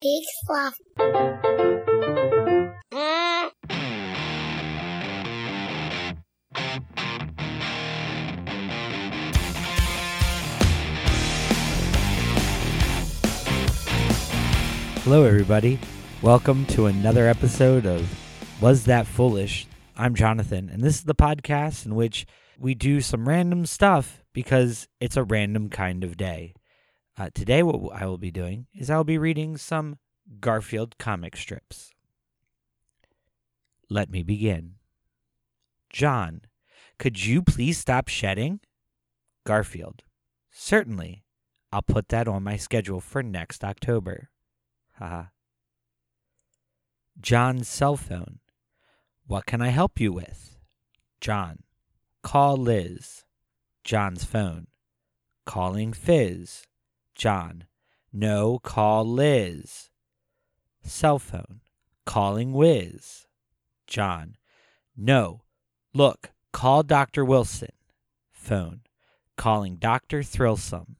Big sloth. Hello, everybody. Welcome to another episode of Was That Foolish? I'm Jonathan, and this is the podcast in which we do some random stuff because it's a random kind of day. Uh, today, what I will be doing is I'll be reading some Garfield comic strips. Let me begin. John, could you please stop shedding? Garfield, certainly. I'll put that on my schedule for next October. Haha. John's cell phone. What can I help you with? John. Call Liz. John's phone. Calling Fizz. John. No, call Liz. Cell phone. Calling Wiz. John. No. Look, call Dr. Wilson. Phone. Calling Dr. Thrillsome.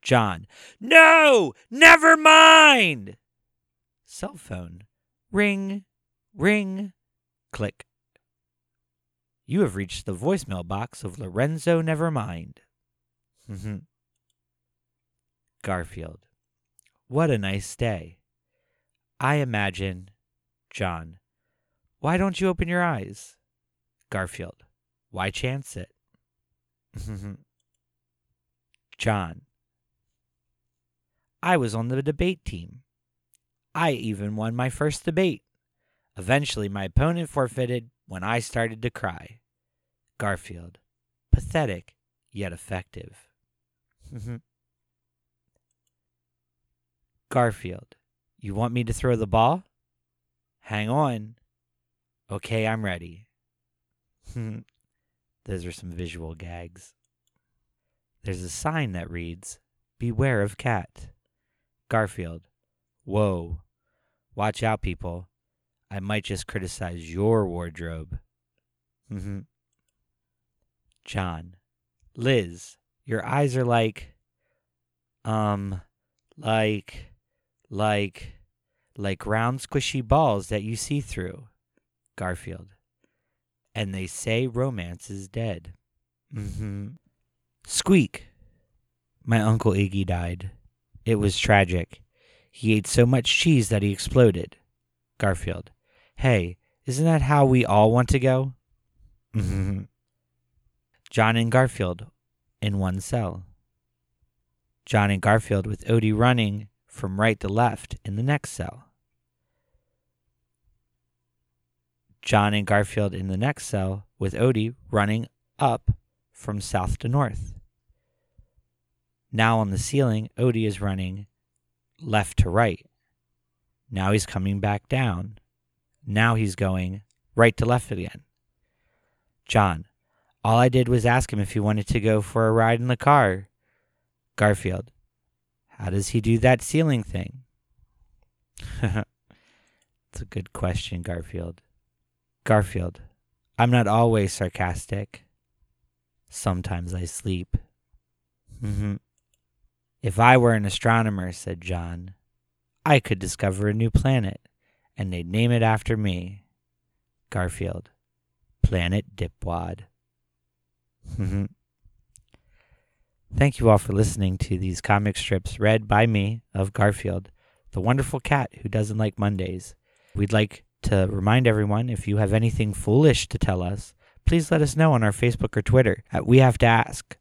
John. No! Never mind! Cell phone. Ring, ring, click. You have reached the voicemail box of Lorenzo Nevermind. Mm-hmm. Garfield. What a nice day. I imagine. John. Why don't you open your eyes? Garfield. Why chance it? John. I was on the debate team. I even won my first debate. Eventually, my opponent forfeited when I started to cry. Garfield. Pathetic, yet effective. Garfield. You want me to throw the ball? Hang on. Okay, I'm ready. Those are some visual gags. There's a sign that reads, Beware of cat. Garfield. Whoa. Watch out, people. I might just criticize your wardrobe. John. Liz, your eyes are like. Um, like. Like. Like round squishy balls that you see through. Garfield. And they say romance is dead. Mm-hmm. Squeak. My Uncle Iggy died. It was tragic. He ate so much cheese that he exploded. Garfield. Hey, isn't that how we all want to go? John and Garfield in one cell. John and Garfield with Odie running from right to left in the next cell. John and Garfield in the next cell with Odie running up from south to north. Now on the ceiling, Odie is running left to right. Now he's coming back down. Now he's going right to left again. John, all I did was ask him if he wanted to go for a ride in the car. Garfield, how does he do that ceiling thing? It's a good question, Garfield. Garfield, I'm not always sarcastic. Sometimes I sleep. Mm-hmm. If I were an astronomer, said John, I could discover a new planet, and they'd name it after me. Garfield, Planet Dipwad. Mm-hmm. Thank you all for listening to these comic strips read by me of Garfield, the wonderful cat who doesn't like Mondays. We'd like to remind everyone if you have anything foolish to tell us, please let us know on our Facebook or Twitter at We Have to Ask.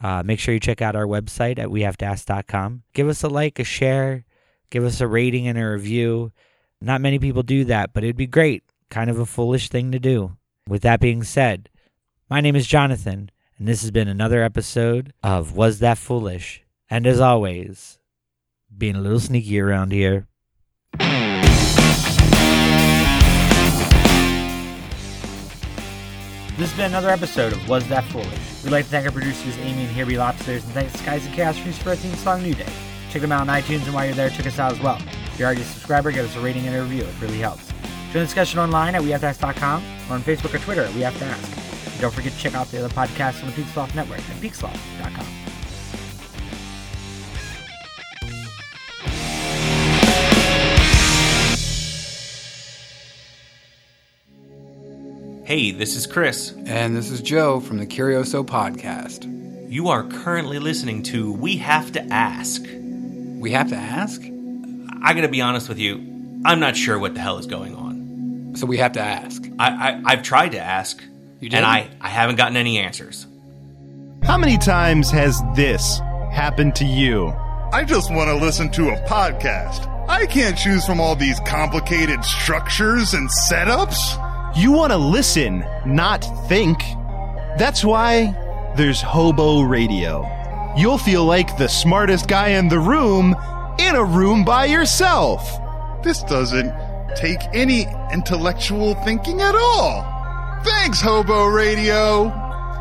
Uh, make sure you check out our website at wehavetoask.com. Give us a like, a share, give us a rating and a review. Not many people do that, but it'd be great. Kind of a foolish thing to do. With that being said, my name is Jonathan, and this has been another episode of Was That Foolish? And as always, being a little sneaky around here. This has been another episode of Was That Foolish? We'd like to thank our producers Amy and Herbie Lobsters and thanks to Skies and Chaos Trees for our theme song New Day. Check them out on iTunes and while you're there, check us out as well. If you're already a subscriber, give us a rating and a review. It really helps. Join the discussion online at wehavetoask.com or on Facebook or Twitter at We Have to Ask. And don't forget to check out the other podcasts on the Peaksloft Network at peaksloft.com. Hey, this is Chris. And this is Joe from the Curioso Podcast. You are currently listening to We Have to Ask. We Have to Ask? I gotta be honest with you, I'm not sure what the hell is going on. So we have to ask. I, I, have tried to ask. You did? and I, I haven't gotten any answers. How many times has this happened to you? I just want to listen to a podcast. I can't choose from all these complicated structures and setups. You want to listen, not think. That's why there's Hobo Radio. You'll feel like the smartest guy in the room in a room by yourself. This doesn't take any intellectual thinking at all. Thanks, Hobo Radio.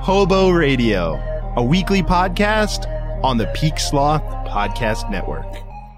Hobo Radio, a weekly podcast on the Peak Sloth Podcast Network.